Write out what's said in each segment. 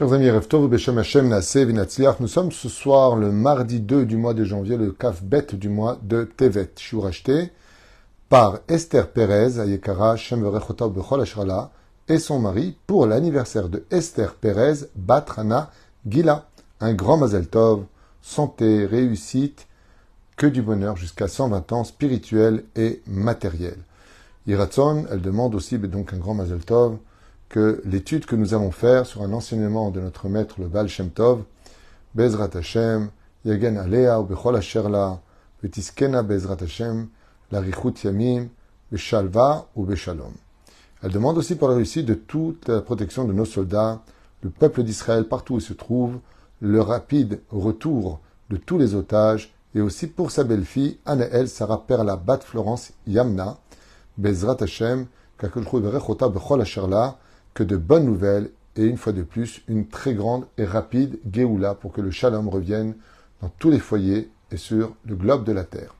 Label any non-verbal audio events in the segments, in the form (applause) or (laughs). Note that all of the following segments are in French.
Chers amis, nous sommes ce soir le mardi 2 du mois de janvier, le kaf bet du mois de Tevet. Je racheté par Esther Perez, Ayekara Shem Ashrala, et son mari pour l'anniversaire de Esther Perez, Batrana Gila. Un grand Mazel Tov, santé, réussite, que du bonheur jusqu'à 120 ans spirituel et matériel. Iratzon, elle demande aussi donc un grand Mazel Tov, que l'étude que nous allons faire sur un enseignement de notre maître le Baal Shem Tov, Bezrat Hashem, Yagen Alea ou Bechol Asherla, Vetiskena Bezrat Hashem, Larichut Yamim, Beshalva ou Beshalom. Elle demande aussi pour la réussite de toute la protection de nos soldats, le peuple d'Israël partout où il se trouve, le rapide retour de tous les otages, et aussi pour sa belle-fille, Anaël Sarah Perla Bat Florence Yamna, Bezrat Hashem, Bechol Asherla, que de bonnes nouvelles et une fois de plus une très grande et rapide Géoula pour que le shalom revienne dans tous les foyers et sur le globe de la terre.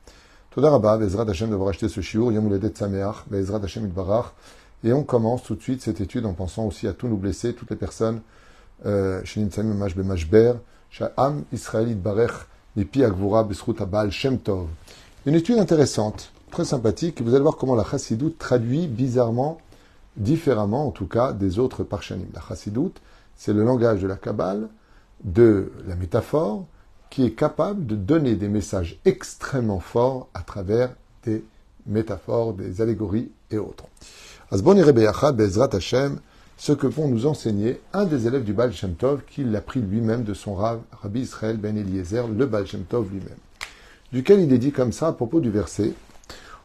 Toda Rabba, Bezrat Hashem d'avoir acheté ce shiur, Yom Uledet Sameach, Bezrat Hashem Itbarach, et on commence tout de suite cette étude en pensant aussi à tous nos blessés, toutes les personnes, Sha'am Israël Itbarech, Nipi Agvura Besrut Abal Shem Tov. Une étude intéressante, très sympathique, et vous allez voir comment la Chassidut traduit bizarrement différemment en tout cas des autres parshanim. La chassidoute, c'est le langage de la Kabbale, de la métaphore, qui est capable de donner des messages extrêmement forts à travers des métaphores, des allégories et autres. Asbon Bezrat Hashem, ce que vont nous enseigner un des élèves du Baal Shem Tov, qui l'a pris lui-même de son Rav, Rabbi Israël Ben Eliezer, le Baal Shem Tov lui-même, duquel il est dit comme ça à propos du verset,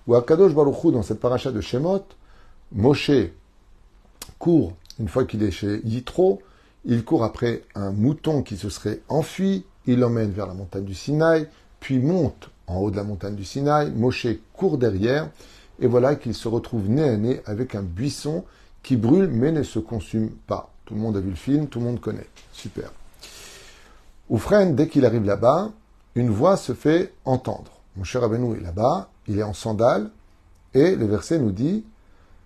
où Akadosh Baruch Hu, dans cette paracha de Shemot, Moshe court, une fois qu'il est chez Yitro, il court après un mouton qui se serait enfui, il l'emmène vers la montagne du Sinaï, puis monte en haut de la montagne du Sinaï, Moshe court derrière, et voilà qu'il se retrouve nez à nez avec un buisson qui brûle mais ne se consume pas. Tout le monde a vu le film, tout le monde connaît. Super. Oufren, dès qu'il arrive là-bas, une voix se fait entendre. Moshe Rabbeinu est là-bas, il est en sandales, et le verset nous dit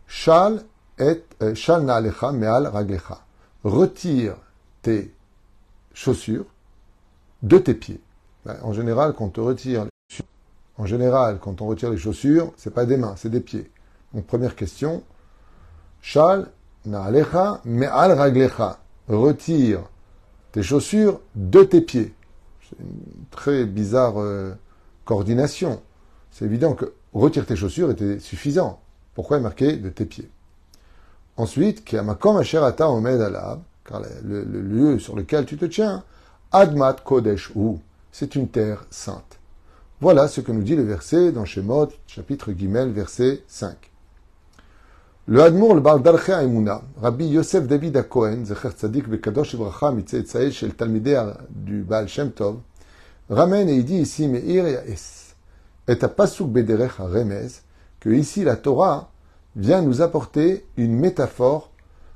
Shal et Shal naalecha meal raglecha. Retire tes chaussures de tes pieds. En général, quand on retire les chaussures, en général, quand on retire les chaussures, c'est pas des mains, c'est des pieds. Donc première question. Shal naalecha meal raglecha. Retire tes chaussures de tes pieds. C'est une très bizarre coordination. C'est évident que retire tes chaussures était suffisant. Pourquoi est marqué de tes pieds Ensuite, car le, lieu sur lequel tu te tiens, Admat Kodesh ou, c'est une terre sainte. Voilà ce que nous dit le verset dans Shemot, chapitre Gimel, verset 5. Le Admour, le Baal Darche Aimuna, Rabbi Yosef David Akohen, Zecher Tzadik Bekadosh Ibracha, Mitzei Shel Talmidei du Baal Shem Tov, ramène et il dit ici, Meir Yaes, et à Pasuk Bederech Remez, que ici la Torah vient nous apporter une métaphore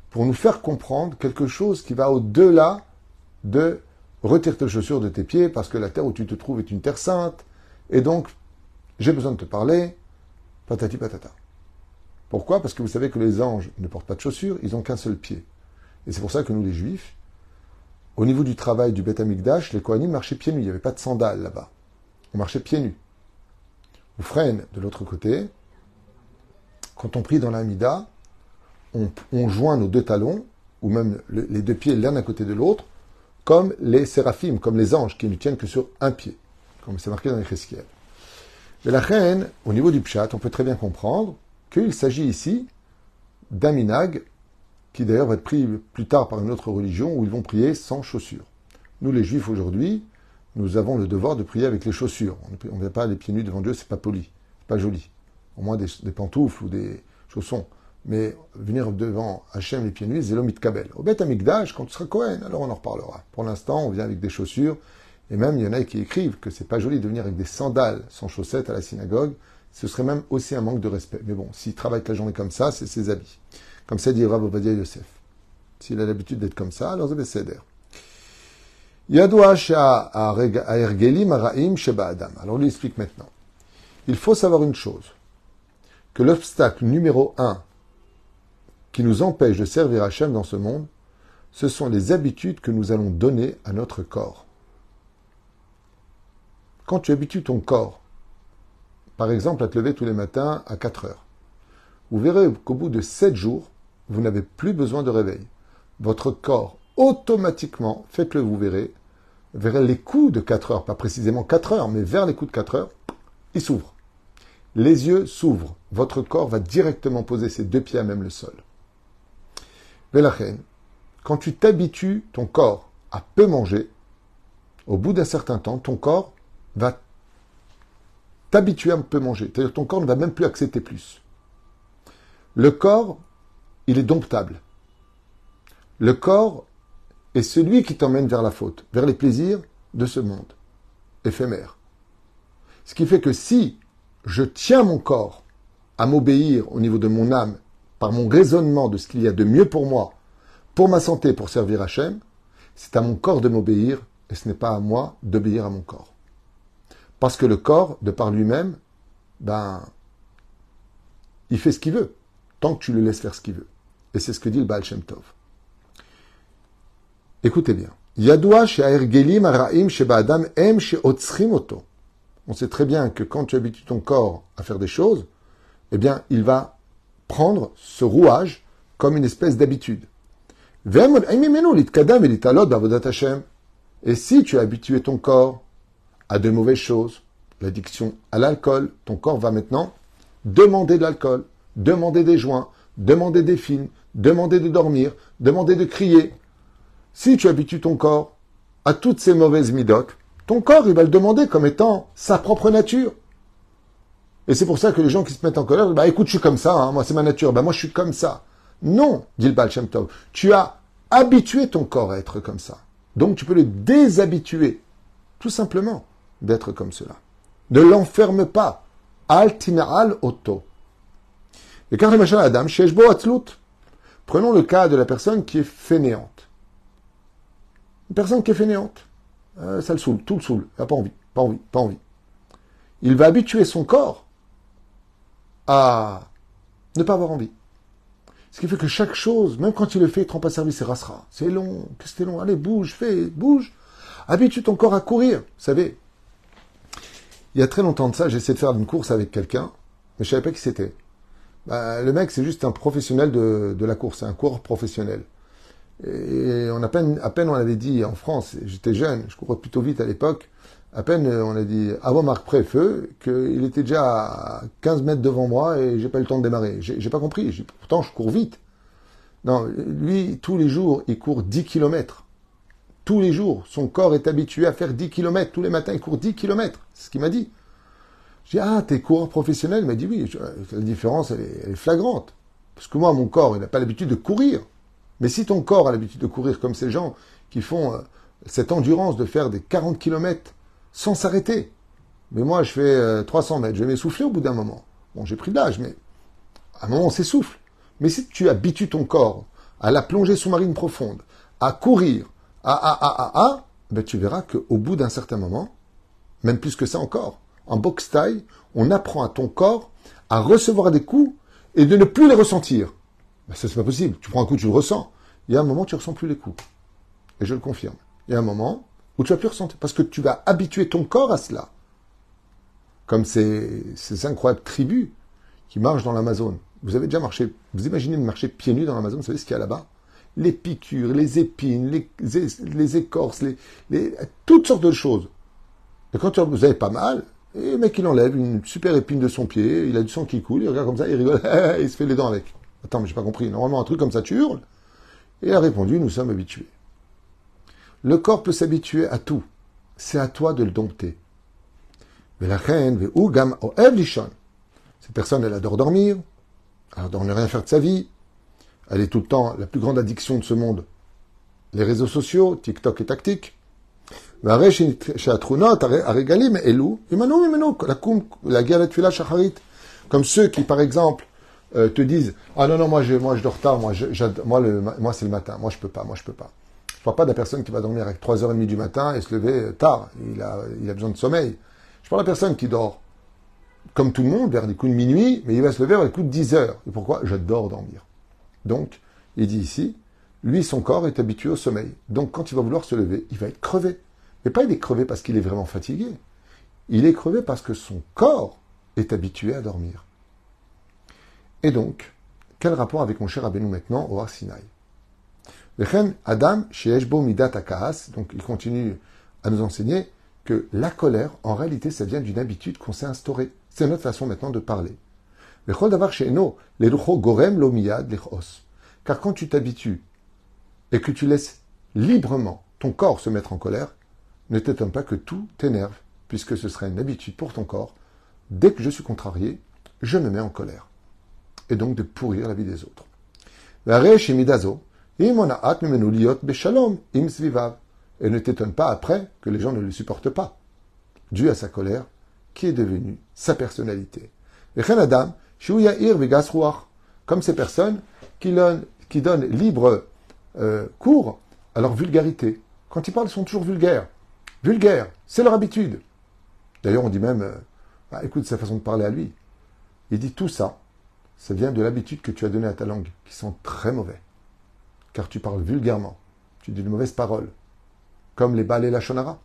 pour nous faire comprendre quelque chose qui va au-delà de retire tes chaussures de tes pieds parce que la terre où tu te trouves est une terre sainte et donc j'ai besoin de te parler patati patata. Pourquoi? Parce que vous savez que les anges ne portent pas de chaussures, ils n'ont qu'un seul pied. Et c'est pour ça que nous les juifs, au niveau du travail du Beth Amikdash, les Kohanim marchaient pieds nus, il n'y avait pas de sandales là-bas. On marchait pieds nus. Ou freine de l'autre côté, quand on prie dans l'amida, on, joint nos deux talons, ou même le, les deux pieds l'un à côté de l'autre, comme les séraphim, comme les anges, qui ne tiennent que sur un pied, comme c'est marqué dans les chesquiels. Mais la reine, au niveau du pshat, on peut très bien comprendre qu'il s'agit ici d'un minag, qui d'ailleurs va être pris plus tard par une autre religion, où ils vont prier sans chaussures. Nous, les juifs, aujourd'hui, nous avons le devoir de prier avec les chaussures. On ne vient pas les pieds nus devant Dieu, c'est pas poli, pas joli au moins des, des, pantoufles ou des chaussons. Mais venir devant Hachem les pieds nus, c'est l'omit kabel. Au Beth Amikdash, quand tu seras Cohen, alors on en reparlera. Pour l'instant, on vient avec des chaussures. Et même, il y en a qui écrivent que c'est pas joli de venir avec des sandales sans chaussettes à la synagogue. Ce serait même aussi un manque de respect. Mais bon, s'il travaille la journée comme ça, c'est ses habits. Comme ça dit Rav Ovadia Yosef. S'il a l'habitude d'être comme ça, alors c'est Seder. Alors, lui explique maintenant. Il faut savoir une chose que l'obstacle numéro un qui nous empêche de servir Hachem dans ce monde, ce sont les habitudes que nous allons donner à notre corps. Quand tu habitues ton corps, par exemple à te lever tous les matins à 4 heures, vous verrez qu'au bout de 7 jours, vous n'avez plus besoin de réveil. Votre corps, automatiquement, faites-le, vous verrez, vers les coups de 4 heures, pas précisément 4 heures, mais vers les coups de 4 heures, il s'ouvre. Les yeux s'ouvrent. Votre corps va directement poser ses deux pieds à même le sol. Velachen, quand tu t'habitues ton corps à peu manger, au bout d'un certain temps, ton corps va t'habituer à peu manger. C'est-à-dire ton corps ne va même plus accepter plus. Le corps, il est domptable. Le corps est celui qui t'emmène vers la faute, vers les plaisirs de ce monde éphémère. Ce qui fait que si je tiens mon corps à m'obéir au niveau de mon âme, par mon raisonnement de ce qu'il y a de mieux pour moi, pour ma santé, pour servir Hachem, c'est à mon corps de m'obéir et ce n'est pas à moi d'obéir à mon corps. Parce que le corps, de par lui-même, ben, il fait ce qu'il veut, tant que tu le laisses faire ce qu'il veut. Et c'est ce que dit le Baal Shem Tov. Écoutez bien. Yadoua araim em On sait très bien que quand tu habitues ton corps à faire des choses, eh bien, il va prendre ce rouage comme une espèce d'habitude. Et si tu as habitué ton corps à de mauvaises choses, l'addiction à l'alcool, ton corps va maintenant demander de l'alcool, demander des joints, demander des films, demander de dormir, demander de crier. Si tu habitues ton corps à toutes ces mauvaises midotes, ton corps, il va le demander comme étant sa propre nature. Et c'est pour ça que les gens qui se mettent en colère, bah écoute, je suis comme ça, hein, moi c'est ma nature, bah moi je suis comme ça. Non, dit le Baal Shem Tov. Tu as habitué ton corps à être comme ça. Donc tu peux le déshabituer, tout simplement, d'être comme cela. Ne l'enferme pas. Altimeral auto. Et car Adam, Prenons le cas de la personne qui est fainéante. Une personne qui est fainéante. Euh, ça le saoule, tout le saoule. Il n'a pas envie, pas envie, pas envie. Il va habituer son corps à ne pas avoir envie. Ce qui fait que chaque chose, même quand il le fait, il ne rend pas service, c'est rassera. C'est long, qu'est-ce que c'est long? Allez, bouge, fais, bouge. Habitue ton corps à courir. Vous savez, il y a très longtemps de ça, j'ai essayé de faire une course avec quelqu'un, mais je savais pas qui c'était. Bah, le mec, c'est juste un professionnel de, de la course, un coureur professionnel. Et a peine, à peine on avait dit en France, j'étais jeune, je courais plutôt vite à l'époque, à peine on a dit avant Marc Préfeu qu'il était déjà à 15 mètres devant moi et j'ai pas eu le temps de démarrer. J'ai pas compris. Pourtant, je cours vite. Non, lui, tous les jours, il court 10 kilomètres. Tous les jours. Son corps est habitué à faire 10 kilomètres. Tous les matins, il court 10 kilomètres. C'est ce qu'il m'a dit. J'ai dit, ah, t'es coureur professionnel? Il m'a dit oui. La différence, elle est, elle est flagrante. Parce que moi, mon corps, il n'a pas l'habitude de courir. Mais si ton corps a l'habitude de courir comme ces gens qui font euh, cette endurance de faire des 40 kilomètres sans s'arrêter. Mais moi, je fais 300 euh, mètres, je vais m'essouffler au bout d'un moment. Bon, j'ai pris de l'âge, mais à un moment, on s'essouffle. Mais si tu habitues ton corps à la plongée sous-marine profonde, à courir, à, à, à, à, à, ben tu verras qu'au bout d'un certain moment, même plus que ça encore, en boxe taille, on apprend à ton corps à recevoir des coups et de ne plus les ressentir. Ben ça, c'est pas possible. Tu prends un coup, tu le ressens. Il y a un moment, tu ne ressens plus les coups. Et je le confirme. Il y a un moment où tu vas plus ressentir, parce que tu vas habituer ton corps à cela. Comme ces, incroyables tribus qui marchent dans l'Amazon. Vous avez déjà marché, vous imaginez marcher pieds nus dans l'Amazon, vous savez ce qu'il y a là-bas? Les piqûres, les épines, les, écorces, toutes sortes de choses. Et quand vous avez pas mal, et le mec il enlève une super épine de son pied, il a du sang qui coule, il regarde comme ça, il rigole, (laughs) il se fait les dents avec. Attends, mais j'ai pas compris. Normalement, un truc comme ça, tu hurles. Et il a répondu, nous sommes habitués. Le corps peut s'habituer à tout. C'est à toi de le dompter. Mais la reine, cette personne, elle adore dormir, elle adore ne rien faire de sa vie, elle est tout le temps la plus grande addiction de ce monde. Les réseaux sociaux, TikTok et tactique. Comme ceux qui, par exemple, euh, te disent Ah non, non, moi je, moi, je dors tard, moi, moi, moi c'est le matin, moi je peux pas, moi je peux pas. Je parle pas de la personne qui va dormir à 3h30 du matin et se lever tard. Il a, il a besoin de sommeil. Je parle de la personne qui dort comme tout le monde vers des coups de minuit, mais il va se lever vers les coups de 10 heures. Et pourquoi? J'adore dormir. Donc, il dit ici lui, son corps est habitué au sommeil. Donc quand il va vouloir se lever, il va être crevé. Mais pas il est crevé parce qu'il est vraiment fatigué. Il est crevé parce que son corps est habitué à dormir. Et donc, quel rapport avec mon cher Abénou maintenant au Har Adam, Midat donc il continue à nous enseigner que la colère, en réalité, ça vient d'une habitude qu'on s'est instaurée. C'est notre façon maintenant de parler. Car quand tu t'habitues et que tu laisses librement ton corps se mettre en colère, ne t'étonne pas que tout t'énerve, puisque ce serait une habitude pour ton corps. Dès que je suis contrarié, je me mets en colère. Et donc de pourrir la vie des autres. Et ne t'étonne pas après que les gens ne le supportent pas, dû à sa colère, qui est devenue sa personnalité. Comme ces personnes qui donnent, libre euh, cours à leur vulgarité. Quand ils parlent, ils sont toujours vulgaires. Vulgaires, c'est leur habitude. D'ailleurs, on dit même, euh, bah, écoute sa façon de parler à lui. Il dit tout ça, ça vient de l'habitude que tu as donnée à ta langue, qui sont très mauvais. Car tu parles vulgairement, tu dis de mauvaises paroles, comme les balais lachonara.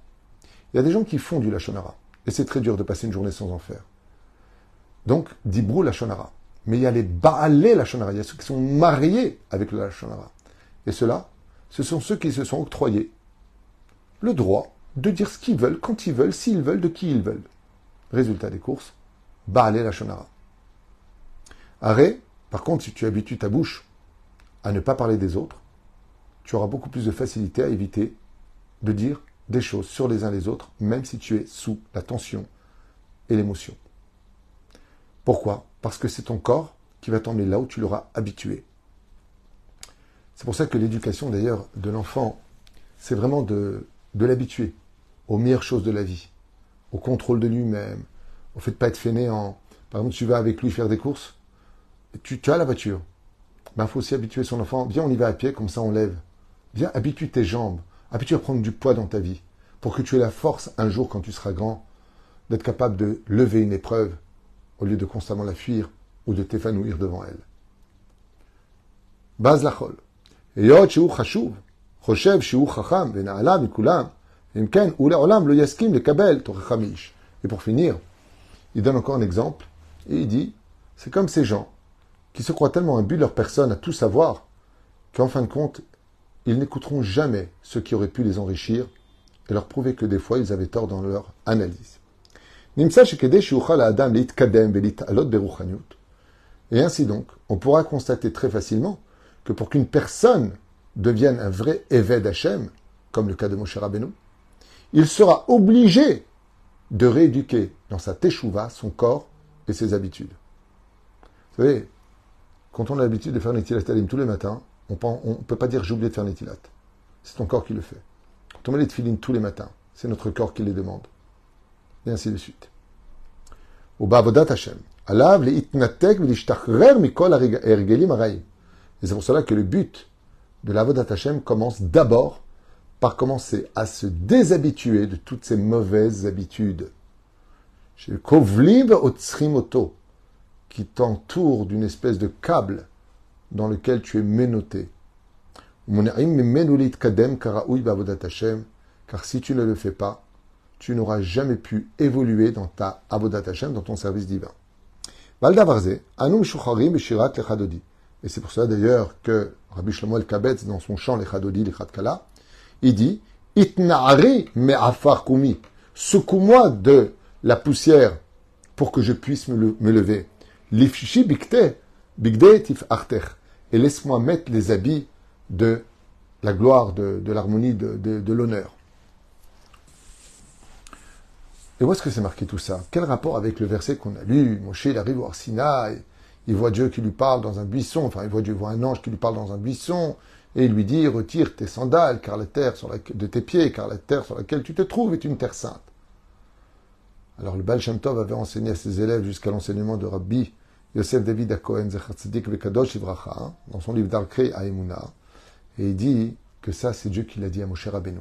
Il y a des gens qui font du lachonara, et c'est très dur de passer une journée sans en faire. Donc, dibrou lachonara. Mais il y a les balais lachonara, il y a ceux qui sont mariés avec le lachonara. Et ceux-là, ce sont ceux qui se sont octroyés le droit de dire ce qu'ils veulent, quand ils veulent, s'ils veulent, de qui ils veulent. Résultat des courses, Baalé la Shonara. Arrêt, par contre, si tu habitues ta bouche à ne pas parler des autres, tu auras beaucoup plus de facilité à éviter de dire des choses sur les uns les autres, même si tu es sous la tension et l'émotion. Pourquoi? Parce que c'est ton corps qui va t'emmener là où tu l'auras habitué. C'est pour ça que l'éducation d'ailleurs de l'enfant, c'est vraiment de, l'habituer aux meilleures choses de la vie, au contrôle de lui-même, au fait de pas être fainé en... Par exemple, tu vas avec lui faire des courses, tu, tu as la voiture. Il ben, faut aussi habituer son enfant. Viens, on y va à pied, comme ça on lève. Viens, habitue tes jambes. Habitue à prendre du poids dans ta vie. Pour que tu aies la force, un jour, quand tu seras grand, d'être capable de lever une épreuve au lieu de constamment la fuir ou de t'évanouir devant elle. Baz lachol. חושב שהוא חכם ונעלה מכולם, אם כן, הוא לעולם לא יסכים לקבל תוכחה מאיש. Et pour finir, il donne encore un exemple, et il dit, c'est comme ces gens qui se croient tellement imbus de leur personne à tout savoir, qu'en fin de compte, ils n'écouteront jamais ceux qui auraient pu les enrichir et leur prouver que des fois ils avaient tort dans leur analyse. Et ainsi donc, on pourra constater très facilement que pour qu'une personne devienne un vrai Eved Hashem, comme le cas de Moshe Rabbeinu, il sera obligé de rééduquer dans sa teshuva son corps et ses habitudes. Vous savez, quand on a l'habitude de faire Netilat tous les matins, on ne peut pas dire j'ai oublié de faire Netilat. C'est ton corps qui le fait. Quand on met les tefilines tous les matins, c'est notre corps qui les demande. Et ainsi de suite. Au Hashem. Alav le mikol Et c'est pour cela que le but de l'Avodat Hashem commence d'abord par commencer à se déshabituer de toutes ces mauvaises habitudes. Chez Kovlib Otsrimoto, qui t'entoure d'une espèce de câble dans lequel tu es menotté. Car si tu ne le fais pas, tu n'auras jamais pu évoluer dans ta Avodat Hashem, dans ton service divin. Et c'est pour ça d'ailleurs que Rabbi Shlomo El-Kabetz, dans son chant, les Chadodi, les Chadkala, il dit Itna'ari me'afar kumi. Secoue-moi de la poussière pour que je puisse me, lever. Lifshi bikte, bigde tif Et laisse-moi mettre les habits de la gloire, de, l'harmonie, de, l'honneur. Et où est-ce que c'est marqué tout ça? Quel rapport avec le verset qu'on a lu? Moshe, il arrive au Arsinaï, il voit Dieu qui lui parle dans un buisson, enfin il voit Dieu, voit un ange qui lui parle dans un buisson, et il lui dit, retire tes sandales car la terre sur de tes pieds, car la terre sur laquelle tu te trouves est une terre sainte. Alors le Baal avait enseigné à ses élèves jusqu'à l'enseignement de Rabbi Yosef David Akohen Zecher Vekadosh Ivracha, dans son livre d'Arkrei à Emouna, et il dit que ça c'est Dieu qui l'a dit à Moshe Rabbeinu.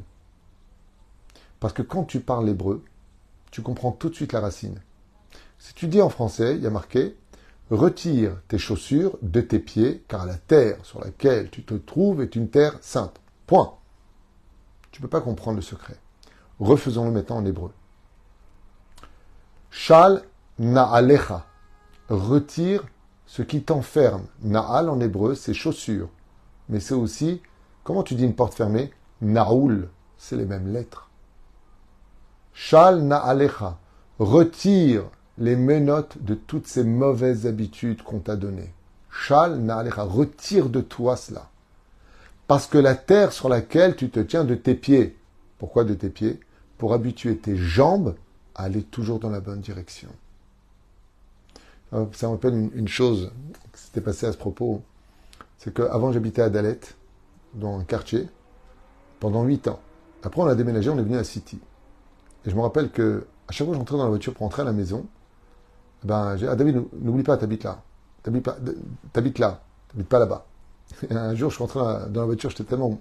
Parce que quand tu parles l'hébreu, tu comprends tout de suite la racine. Si tu dis en français, il y a marqué retire tes chaussures de tes pieds, car la terre sur laquelle tu te trouves est une terre sainte. Point. Tu ne peux pas comprendre le secret. Refaisons-le maintenant en hébreu. Shal na'alecha. Retire ce qui t'enferme. Na'al en hébreu, c'est chaussures. Mais c'est aussi, comment tu dis une porte fermée? Na'oul. C'est les mêmes lettres. Shal na'alecha. Retire les menottes de toutes ces mauvaises habitudes qu'on t'a données. Shal na'alecha. Retire de toi cela. Parce que la terre sur laquelle tu te tiens de tes pieds, pourquoi de tes pieds? Pour habituer tes jambes à aller toujours dans la bonne direction. Ça me rappelle une, chose qui s'était passée à ce propos. C'est qu'avant, j'habitais à Dalet, dans un quartier, pendant huit ans. Après, on a déménagé, on est venu à City. Et je me rappelle que à chaque fois que j'entrais dans la voiture pour rentrer à la maison, ben, j'ai ah, David, n'oublie pas, t'habites là. T'habites là. T'habites pas là-bas. Et un jour, je suis rentré dans la voiture, j'étais tellement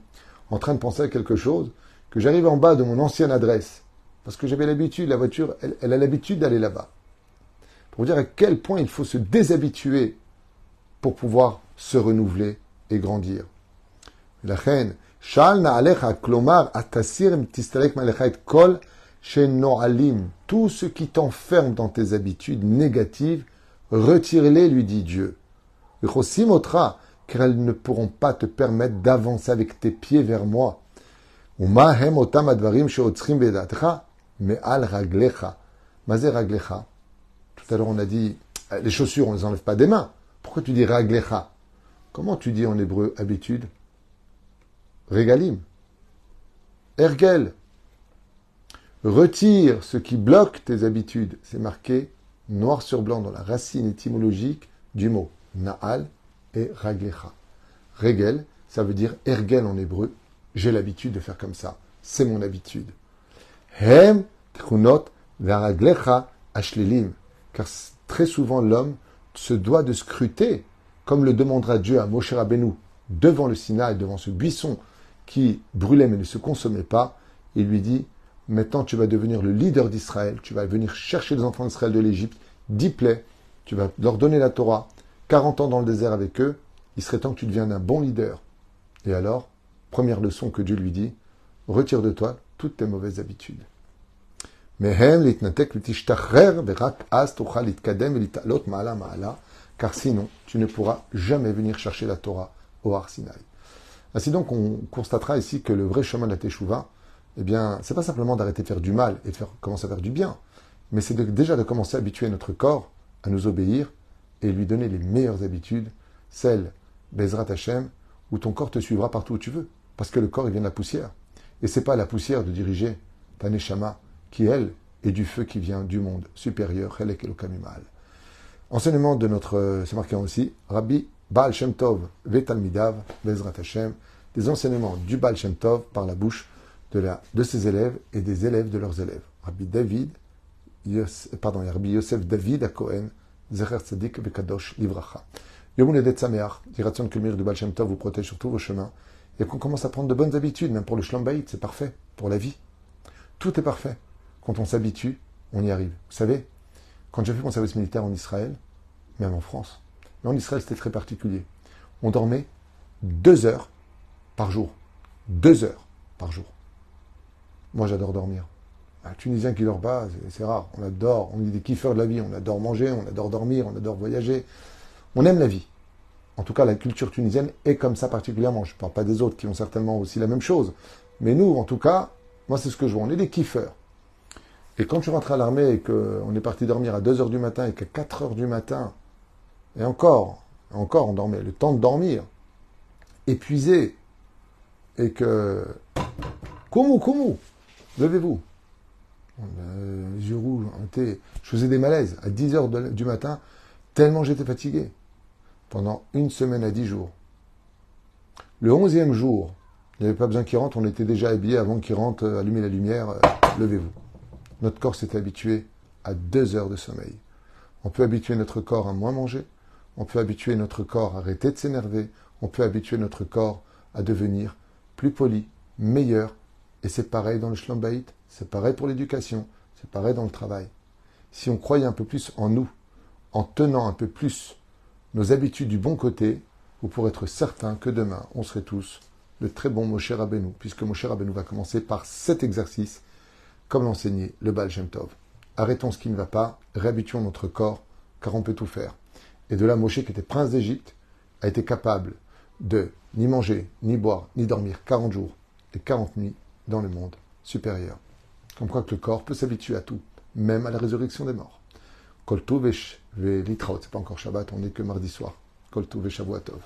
en train de penser à quelque chose que j'arrive en bas de mon ancienne adresse. Parce que j'avais l'habitude, la voiture, elle, a l'habitude d'aller là-bas. Pour dire à quel point il faut se déshabituer pour pouvoir se renouveler et grandir. La reine, kol tout ce qui t'enferme dans tes habitudes négatives, retire-les, lui dit Dieu. car elles ne pourront pas te permettre d'avancer avec tes pieds vers moi. Al raglecha. Raglecha. Tout à l'heure, on a dit, euh, les chaussures, on ne les enlève pas des mains. Pourquoi tu dis raglecha Comment tu dis en hébreu habitude? Regalim. Ergel. Retire ce qui bloque tes habitudes. C'est marqué noir sur blanc dans la racine étymologique du mot Naal et Raglecha. Regel, ça veut dire ergel en hébreu. J'ai l'habitude de faire comme ça. C'est mon habitude. Hem ashlelim. Car très souvent l'homme se doit de scruter, comme le demandera Dieu à Moshe Rabbeinu, devant le Sinaï, devant ce buisson qui brûlait mais ne se consommait pas. Il lui dit, maintenant tu vas devenir le leader d'Israël, tu vas venir chercher les enfants d'Israël de l'Égypte, dix plaies, tu vas leur donner la Torah, 40 ans dans le désert avec eux, il serait temps que tu deviennes un bon leader. Et alors, première leçon que Dieu lui dit, retire de toi toutes tes mauvaises habitudes. Car sinon, tu ne pourras jamais venir chercher la Torah au Har Ainsi donc, on constatera ici que le vrai chemin de la Teshuvah, eh bien, c'est pas simplement d'arrêter de faire du mal et de faire, commencer à faire du bien, mais c'est déjà de commencer à habituer notre corps à nous obéir et lui donner les meilleures habitudes, celles, Bezrat Hashem, où ton corps te suivra partout où tu veux. Parce que le corps, il vient de la poussière. Et c'est pas la poussière de diriger ta neshama, qui elle est du feu qui vient du monde supérieur, Elokamimal. Enseignement de notre, c'est marqué aussi, Rabbi Baal Shem Tov Vetalmidav Bezrat Hashem, des enseignements du Baal Shem Tov par la bouche de, la, de ses élèves et des élèves de leurs élèves. Rabbi David, pardon, Rabbi Yosef David à Cohen, Zecher Tzadik Bekadosh Livracha. Yomun Edet Sameach, le mire du Baal Shem Tov vous protège sur tous vos chemins et qu'on commence à prendre de bonnes habitudes, même pour le Shlombaït, c'est parfait, pour la vie. Tout est parfait. Quand on s'habitue, on y arrive. Vous savez, quand j'ai fait mon service militaire en Israël, même en France, mais en Israël c'était très particulier, on dormait deux heures par jour. Deux heures par jour. Moi j'adore dormir. Un Tunisien qui dort pas, c'est rare. On adore, on est des kiffeurs de la vie, on adore manger, on adore dormir, on adore voyager. On aime la vie. En tout cas, la culture tunisienne est comme ça particulièrement. Je ne parle pas des autres qui ont certainement aussi la même chose. Mais nous, en tout cas, moi, c'est ce que je vois. On est des kiffeurs. Et quand je rentre à l'armée et qu'on est parti dormir à 2 h du matin et qu'à 4 h du matin, et encore, encore on dormait, le temps de dormir, épuisé, et que. Comment, comment Levez-vous. Les yeux rouges, je faisais des malaises à 10 h du matin, tellement j'étais fatigué pendant une semaine à dix jours. Le onzième jour, il n'y avait pas besoin qu'il rentre, on était déjà habillé avant qu'il rentre, euh, allumer la lumière, euh, levez-vous. Notre corps s'est habitué à deux heures de sommeil. On peut habituer notre corps à moins manger, on peut habituer notre corps à arrêter de s'énerver, on peut habituer notre corps à devenir plus poli, meilleur. Et c'est pareil dans le shlambaït, c'est pareil pour l'éducation, c'est pareil dans le travail. Si on croyait un peu plus en nous, en tenant un peu plus nos habitudes du bon côté, vous pourrez être certain que demain, on serait tous de très bons Moshe Rabbeinu, puisque Moshe Rabbeinu va commencer par cet exercice, comme l'enseignait le Baal Tov. Arrêtons ce qui ne va pas, réhabituons notre corps, car on peut tout faire. Et de là, Moshe, qui était prince d'Égypte, a été capable de ni manger, ni boire, ni dormir 40 jours et 40 nuits dans le monde supérieur. Comme quoi que le corps peut s'habituer à tout, même à la résurrection des morts. Kol ve c'est pas encore Shabbat, on n'est que mardi soir. Kol ve Shavuatov.